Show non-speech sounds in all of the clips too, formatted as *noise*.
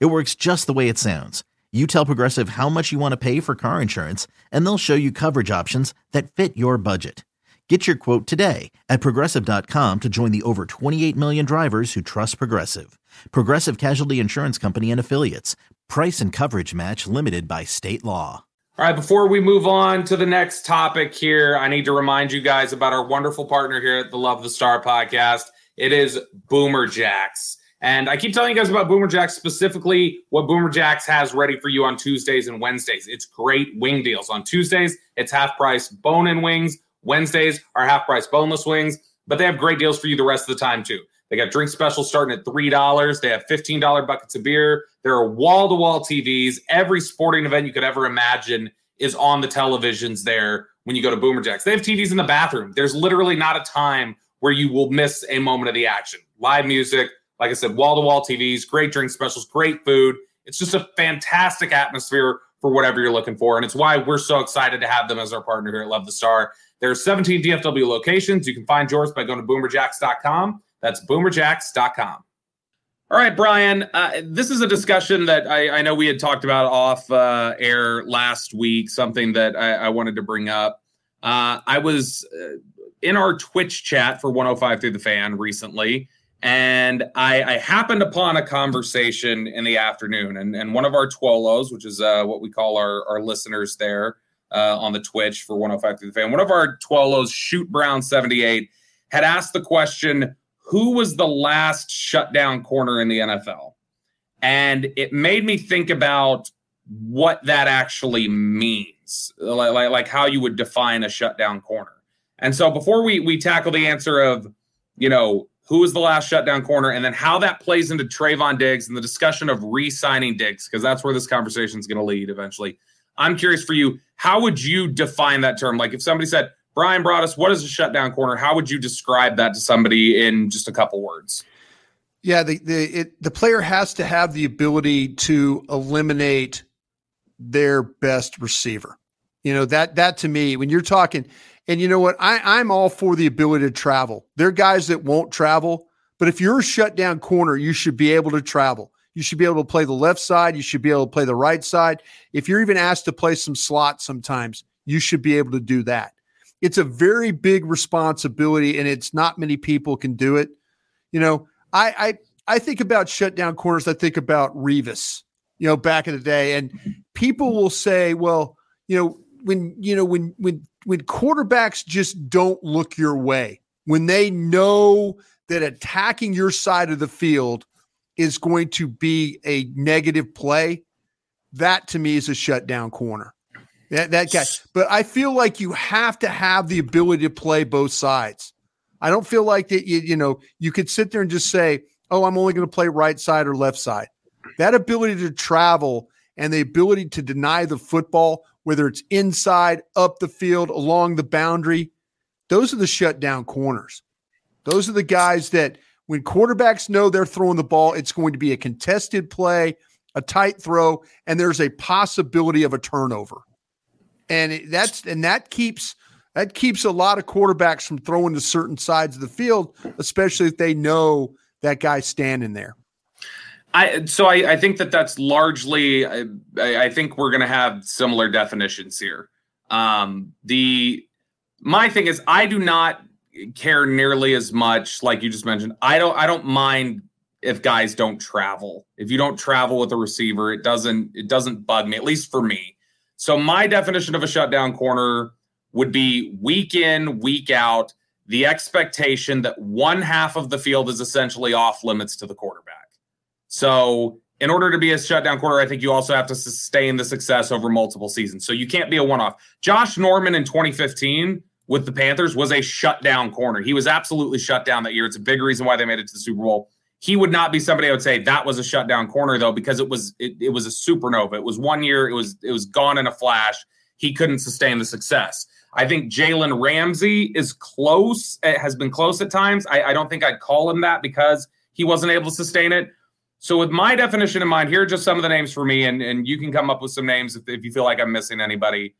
It works just the way it sounds. You tell Progressive how much you want to pay for car insurance, and they'll show you coverage options that fit your budget. Get your quote today at progressive.com to join the over 28 million drivers who trust Progressive. Progressive Casualty Insurance Company and Affiliates. Price and coverage match limited by state law. All right, before we move on to the next topic here, I need to remind you guys about our wonderful partner here at the Love the Star podcast. It is Boomer Jacks. And I keep telling you guys about Boomer Jacks, specifically what Boomer Jacks has ready for you on Tuesdays and Wednesdays. It's great wing deals. On Tuesdays, it's half price bone in wings. Wednesdays are half price boneless wings, but they have great deals for you the rest of the time too. They got drink specials starting at $3. They have $15 buckets of beer. There are wall to wall TVs. Every sporting event you could ever imagine is on the televisions there when you go to Boomer Jacks. They have TVs in the bathroom. There's literally not a time where you will miss a moment of the action. Live music, like I said, wall to wall TVs, great drink specials, great food. It's just a fantastic atmosphere for whatever you're looking for. And it's why we're so excited to have them as our partner here at Love the Star. There's 17 DFW locations. You can find yours by going to boomerjacks.com. That's boomerjacks.com. All right, Bryan. Uh, this is a discussion that I, I, know we had talked about off uh, air last week. Something that I, I wanted to bring up. Uh, I was uh, in our Twitch chat for 105 through the fan recently, and I, I, happened upon a conversation in the afternoon, and, and one of our Twolos, which is uh, what we call our, our listeners there uh, on the Twitch for 105 through the fan, one of our Twolos, Shoot Brown 78, had asked the question, who was the last shutdown corner in the NFL? And it made me think about what that actually means, like, like, like how you would define a shutdown corner. And so before we we tackle the answer of, you know, who was the last shutdown corner, and then how that plays into Trevon Diggs and the discussion of re-signing Diggs, because that's where this conversation is going to lead eventually. I'm curious for you, how would you define that term? Like if somebody said, Bryan Broaddus, what is a shutdown corner? How would you describe that to somebody in just a couple words? Yeah, the the it, the player has to have the ability to eliminate their best receiver. You know that that to me, when you're talking, and you know what? I, I'm all for the ability to travel. There are guys that won't travel, but if you're a shutdown corner, you should be able to travel. You should be able to play the left side. You should be able to play the right side. If you're even asked to play some slot sometimes, you should be able to do that. It's a very big responsibility, and it's not many people can do it. You know, I I I think about shutdown corners. I think about Revis, you know, back in the day, and people will say, well, you know, when you know when when when quarterbacks just don't look your way, when they know that attacking your side of the field is going to be a negative play, that to me is a shutdown corner. That that guy. But I feel like you have to have the ability to play both sides. I don't feel like that you, you know, you could sit there and just say, "Oh, I'm only going to play right side or left side." That ability to travel and the ability to deny the football whether it's inside, up the field, along the boundary. Those are the shutdown corners. Those are the guys that when quarterbacks know they're throwing the ball, it's going to be a contested play, a tight throw, and there's a possibility of a turnover. And that's and that keeps that keeps a lot of quarterbacks from throwing to certain sides of the field, especially if they know that guy's standing there. I so I, I think that that's largely I, I think we're going to have similar definitions here. Um, the my thing is I do not care nearly as much like you just mentioned. I don't I don't mind if guys don't travel. If you don't travel with a receiver, it doesn't it doesn't bug me at least for me. So my definition of a shutdown corner would be week in, week out, the expectation that one half of the field is essentially off limits to the quarterback. So, in order to be a shutdown corner, I think you also have to sustain the success over multiple seasons. So, you can't be a one off. Josh Norman in 2015 with the Panthers was a shutdown corner. He was absolutely shut down that year. It's a big reason why they made it to the Super Bowl. He would not be somebody I would say that was a shutdown corner though, because it was it, it was a supernova. It was one year, it was it was gone in a flash. He couldn't sustain the success. I think Jalen Ramsey is close, it has been close at times. I, I don't think I'd call him that because he wasn't able to sustain it. So, with my definition in mind, here are just some of the names for me, and, and you can come up with some names if, if you feel like I'm missing anybody.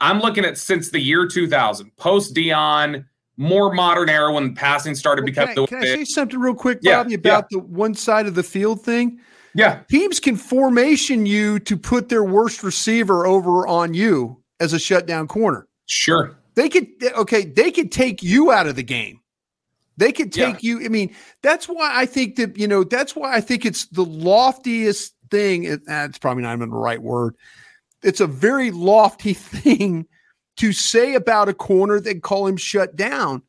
I'm looking at since the year 2000, post Deion, more modern era when passing started Well, becoming can, I, the can I say something real quick, Yeah, Bobby, about the one side of the field thing? yeah, Teams can formation you to put their worst receiver over on you as a shutdown corner. sure. They could okay, they could take you out of the game. They could Yeah. take you. I mean, that's why I think that you know. That's why I think it's the loftiest thing. It, ah, that's probably not even the right word. It's a very lofty *laughs* thing to say about a corner that call him shut down,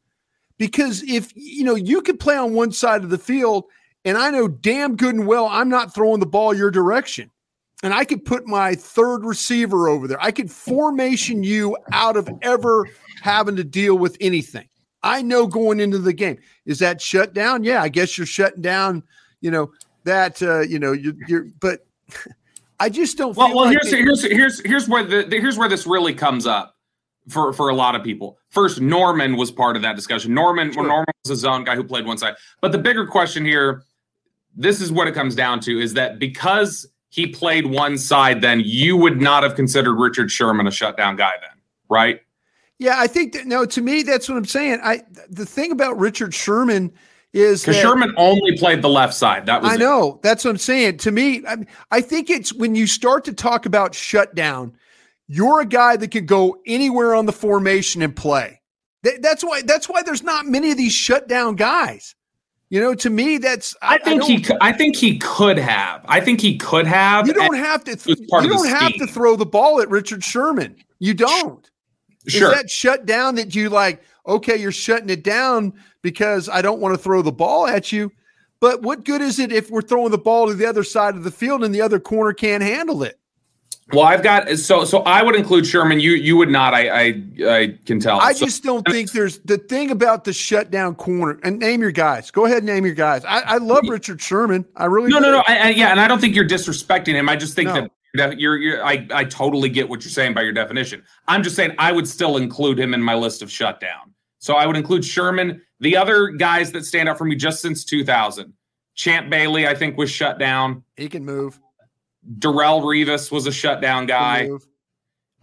because if you know you could play on one side of the field, and I know damn good and well I'm not throwing the ball your direction and I could put my third receiver over there. I could formation you out of ever having to deal with anything. I know going into the game. Is that shut down? Yeah, I guess you're shutting down, you know, that uh, you know, you're, you're but *laughs* I just don't Well, feel well, like here's it- here's here's here's where the, the here's where this really comes up for for a lot of people. First, Norman was part of that discussion. Norman, Sure. Norman was a zone guy who played one side. But the bigger question here, this is what it comes down to: is that because he played one side, then you would not have considered Richard Sherman a shutdown guy, then, right? Yeah, I think that no, to me, that's what I'm saying. I the thing about Richard Sherman is Because Sherman only played the left side. That was I it. know. That's what I'm saying. To me, I, I think it's when you start to talk about shutdown, you're a guy that can go anywhere on the formation and play. That, that's why. That's why there's not many of these shutdown guys. You know, to me, that's. I think he. don't- I think he could have. I think he could have. You don't have to. part you don't have to throw the ball at Richard Sherman. You don't. Sure. Is that shut down that you like, okay, you're shutting it down because I don't want to throw the ball at you. But what good is it if we're throwing the ball to the other side of the field and the other corner can't handle it? Well, I've got so so I would include Sherman. You you would not. I I, I can tell. I So- just don't think there's the thing about the shutdown corner. And name your guys. Go ahead and name your guys. I, I love Richard Sherman. I really no do. no no. I, I, yeah, and I don't think you're disrespecting him. I just think No. that you're you're. I I totally get what you're saying by your definition. I'm just saying I would still include him in my list of shutdown. So I would include Sherman. The other guys that stand out for me just since 2000, Champ Bailey, I think was shut down. He can move. Darrelle Revis was a shutdown guy.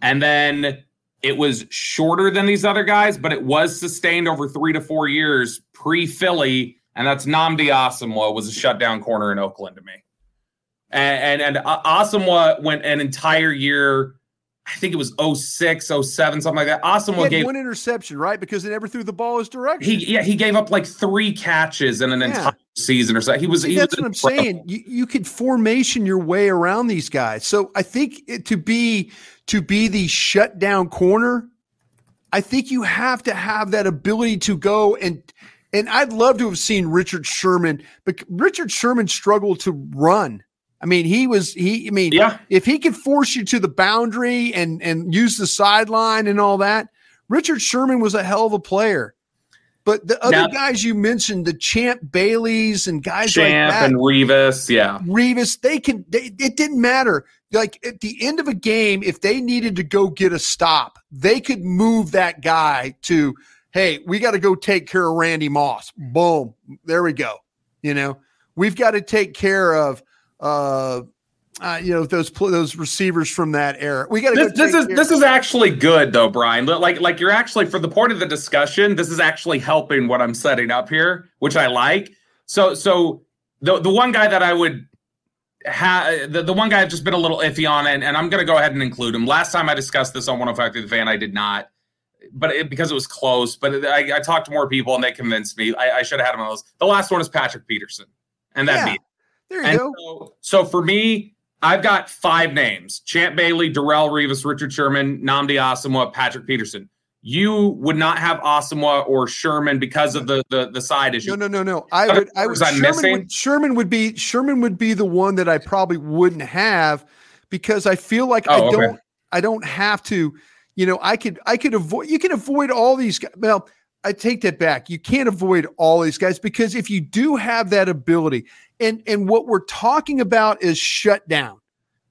And then it was shorter than these other guys, but it was sustained over three to four years pre Philly. And that's Nnamdi Asomugha was a shutdown corner in Oakland to me. And and, and Asomugha went an entire year, I think it was 06, 07, something like that. Asomugha gave one interception, right? Because they never threw the ball his direction. he yeah, he gave up like three catches in an Yeah. entire season or so. He was See, he that's was what I'm saying. You you could formation your way around these guys. So I think it, to be to be the shutdown corner, I think you have to have that ability to go and and I'd love to have seen Richard Sherman, but Richard Sherman struggled to run. I mean, he was he. I mean, Yeah. if he could force you to the boundary and and use the sideline and all that, Richard Sherman was a hell of a player. But the other Now- guys you mentioned, the Champ Baileys and guys Champ like that, and Revis, yeah. Revis, they can. They, it didn't matter. Like at the end of a game, if they needed to go get a stop, they could move that guy to, hey, we got to go take care of Randy Moss. Boom, there we go. You know, we've got to take care of, uh, uh, you know, those those receivers from that era. We got to. this, this is this is actually good though bryan like like you're actually for the point of the discussion this is actually helping what i'm setting up here which i like so so the the one guy that i would have the, the one guy i've just been a little iffy on and, and i'm going to go ahead and include him last time i discussed this on 105 through the fan i did not but it, because it was close but it, I, I talked to more people and they convinced me i, I should have had him on those the last one is patrick peterson and that Yeah. be There you and go. so, so for me, I've got five names: Champ Bailey, Darrelle Revis, Richard Sherman, Nnamdi Asomugha, Patrick Peterson. You would not have Asomugha or Sherman because of the the, the side issue. No, no, no, no. I would. I would. Sherman missing? would, Sherman would be. Sherman would be the one that I probably wouldn't have because I feel like I Oh, okay. don't. I don't have to. You know, I could. I could avoid. You can avoid all these. guys. Well, I take that back. You can't avoid all these guys because if you do have that ability, and and what we're talking about is shutdown.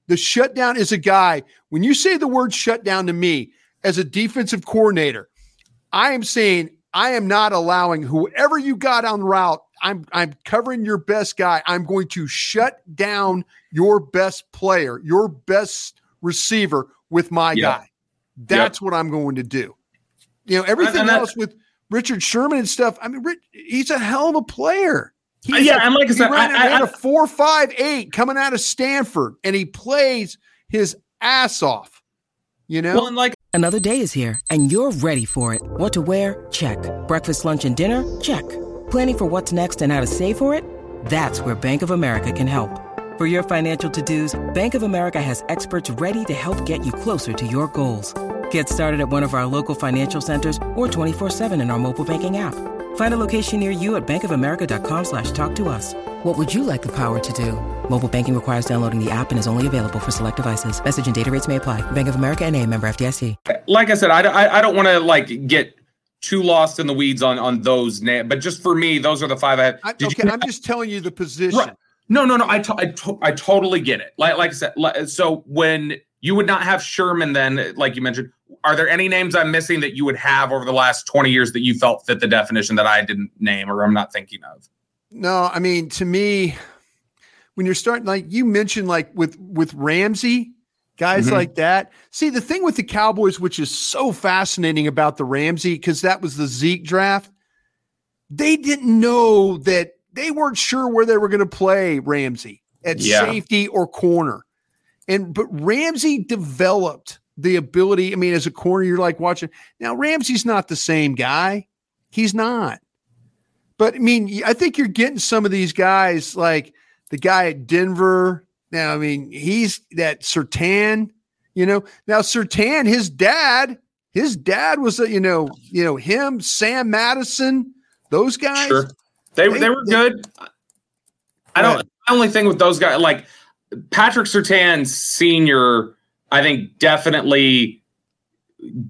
The shutdown is a guy. When you say the word shutdown to me as a defensive coordinator, I am saying I am not allowing whoever you got on route. I'm I'm covering your best guy. I'm going to shut down your best player, your best receiver with my yep. guy. That's yep. what I'm going to do. You know, everything else with Richard Sherman and stuff. I mean, Rich, he's a hell of a player. He's uh, yeah, a, and like I said, ran, I, I, a four five eight coming out of Stanford, and he plays his ass off. You know, well, and like another day is here, and you're ready for it. What to wear? Check. Breakfast, lunch, and dinner? Check. Planning for what's next and how to save for it? That's where Bank of America can help. For your financial to-dos, Bank of America has experts ready to help get you closer to your goals. Get started at one of our local financial centers or 24-7 in our mobile banking app. Find a location near you at bankofamerica.com slash talk to us. What would you like the power to do? Mobile banking requires downloading the app and is only available for select devices. Message and data rates may apply. Bank of America and a member FDIC. Like I said, I, I, I don't want to like get too lost in the weeds on on those names, but just for me, those are the five I have. I, okay, you, I'm just telling you the position. Right. No, no, no. I, to, I, to, I totally get it. Like, like I said, like, so when you would not have Sherman, then, like you mentioned, are there any names I'm missing that you would have over the last 20 years that you felt fit the definition that I didn't name or I'm not thinking of? No, I mean, to me, when you're starting, like you mentioned, like with with Ramsey, guys mm-hmm. like that. See, the thing with the Cowboys, which is so fascinating about the Ramsey, because that was the Zeke draft, they didn't know that they weren't sure where they were going to play Ramsey at yeah. safety or corner. And but Ramsey developed the ability. I mean, as a corner, you're like watching. Now, Ramsey's not the same guy. He's not. But I mean, I think you're getting some of these guys like the guy at Denver. Now, I mean, he's that Surtain, you know. Now, Surtain, his dad, his dad was a, you know, you know, him, Sam Madison, those guys. Sure. They, they, they were good. I don't. The only thing with those guys, like Patrick Surtain Senior, I think definitely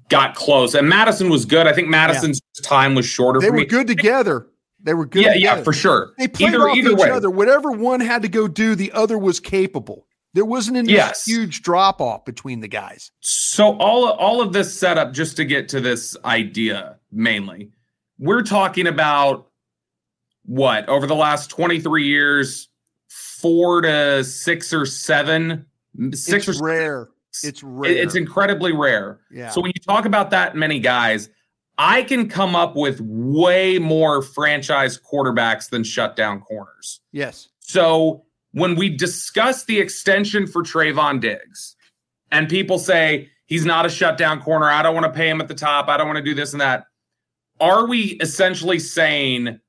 got close, and Madison was good. I think Madison's yeah. time was shorter. They were me. good together. They were good. Yeah, together. yeah, for sure. They played either, off either each way. other. Whatever one had to go do, the other was capable. There wasn't any yes. huge drop off between the guys. So all all of this setup, just to get to this idea, mainly, we're talking about what over the last 23 years four to six or seven six it's or rare it's rare it's incredibly rare. Yeah. So when you talk about that many guys i can come up with way more franchise quarterbacks than shutdown corners. Yes. So when we discuss the extension for Trevon Diggs and people say he's not a shutdown corner i don't want to pay him at the top i don't want to do this and that are we essentially saying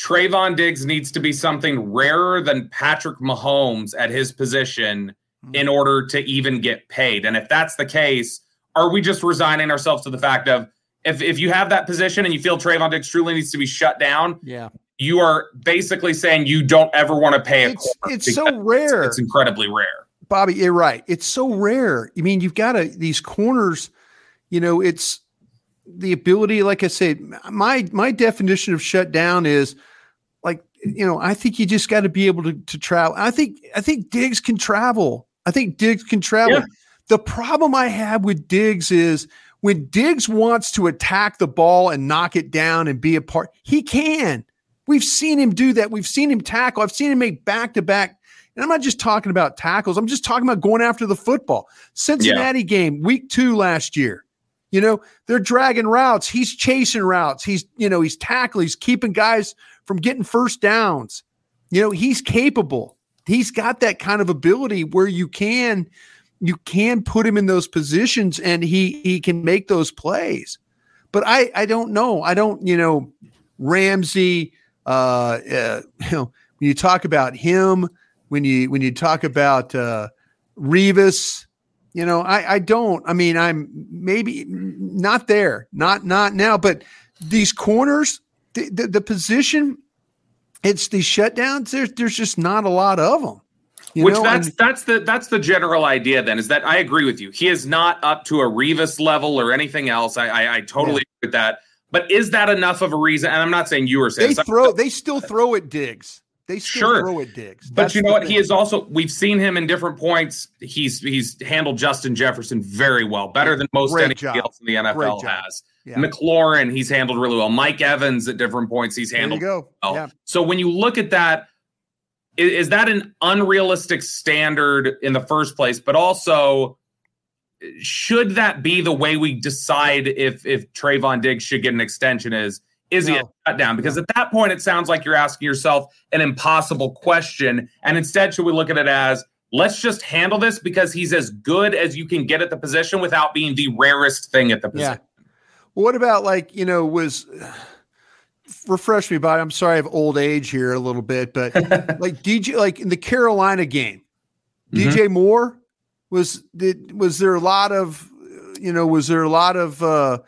Trevon Diggs needs to be something rarer than Patrick Mahomes at his position. Mm-hmm. in order to even get paid. And if that's the case, are we just resigning ourselves to the fact of if, if you have that position and you feel Trevon Diggs truly needs to be shut down, yeah, you are basically saying you don't ever want to pay a it's, it's so rare. It's, it's, incredibly rare. Bobby, you're right. It's so rare. I mean, you've got to these corners, you know, it's the ability, like I said, my my definition of shut down is like you know, I think you just got to be able to to travel. I think I think Diggs can travel. I think Diggs can travel. Yeah. The problem I have with Diggs is when Diggs wants to attack the ball and knock it down and be a part, he can. We've seen him do that. We've seen him tackle. I've seen him make back to back. And I'm not just talking about tackles. I'm just talking about going after the football. Cincinnati yeah. game, week two last year. You know, they're dragging routes. He's chasing routes. He's, you know, he's tackling. He's keeping guys from getting first downs. You know, he's capable. He's got that kind of ability where you can you can put him in those positions and he he can make those plays. But I I don't know. I don't, you know, Ramsey uh, uh *laughs* you know, when you talk about him, when you when you talk about uh Revis, you know, I, I don't. I mean, I'm maybe not there, not not now. But these corners, the, the, the position, it's the shutdowns. There's there's just not a lot of them. Which know? that's and, that's the that's the general idea. Then is that I agree with you. He is not up to a Revis level or anything else. I I, I totally yeah. agree with that. But is that enough of a reason? And I'm not saying you were saying they throw. They still throw at Diggs. They still Sure. throw at Diggs. But you know what? thing. He is also. We've seen him in different points. He's he's handled Justin Jefferson very well, better than most Great anybody job. else in the NFL has. Yeah. McLaurin, he's handled really well. Mike Evans at different points, he's handled go. well. Yeah. So when you look at that, is, is, that an unrealistic standard in the first place? But also, should that be the way we decide if if Trevon Diggs should get an extension? Is is he a No. shutdown? Because at that point, it sounds like you're asking yourself an impossible question, and instead, should we look at it as let's just handle this because he's as good as you can get at the position without being the rarest thing at the Yeah. What about like you know was refresh me by I'm sorry I have old age here a little bit, but *laughs* like DJ like in the Carolina game, Mhm. DJ Moore was did was there a lot of you know was there a lot of uh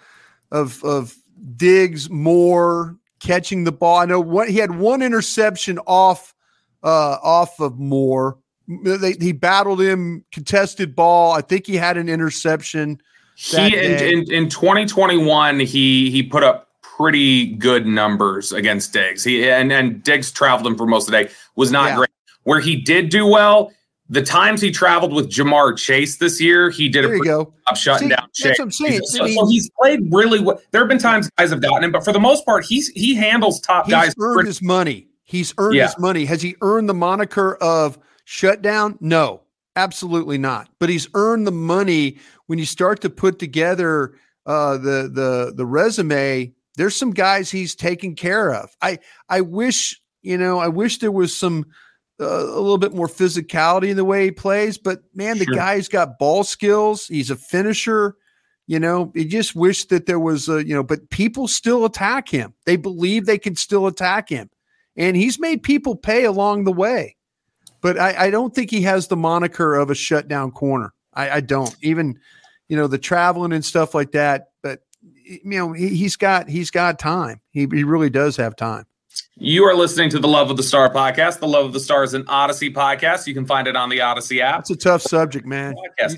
of of Diggs Moore catching the ball? I know what he had one interception off uh off of Moore. They, he battled him contested ball. I think he had an interception. He in, in in 2021 he he put up pretty good numbers against Diggs. He and and Diggs traveled him for most of the day was not Yeah. great. Where he did do well, the times he traveled with Ja'Marr Chase this year, he did a There you pretty go. good job shutting See, down that's Chase. what I'm saying. He's- So, so he's played really well. There have been times guys have gotten him, but for the most part, he's he handles top He's guys. earned pretty- his money. He's earned Yeah. his money. Has he earned the moniker of shutdown? No, absolutely not. But he's earned the money when you start to put together uh, the the the resume. There's some guys he's taken care of. I I wish you know I wish there was some uh, a little bit more physicality in the way he plays. But man, the Sure. guy's got ball skills. He's a finisher. You know, you just wish that there was a, you know, but people still attack him. They believe they can still attack him. And he's made people pay along the way. But I, I don't think he has the moniker of a shutdown corner. I, I don't. Even, you know, the traveling and stuff like that. But you know, he, he's got he's got time. He, he really does have time. You are listening to the Love of the Star podcast. The Love of the Star is an Audacy podcast. You can find it on the Audacy app. It's a tough subject, man. Podcast.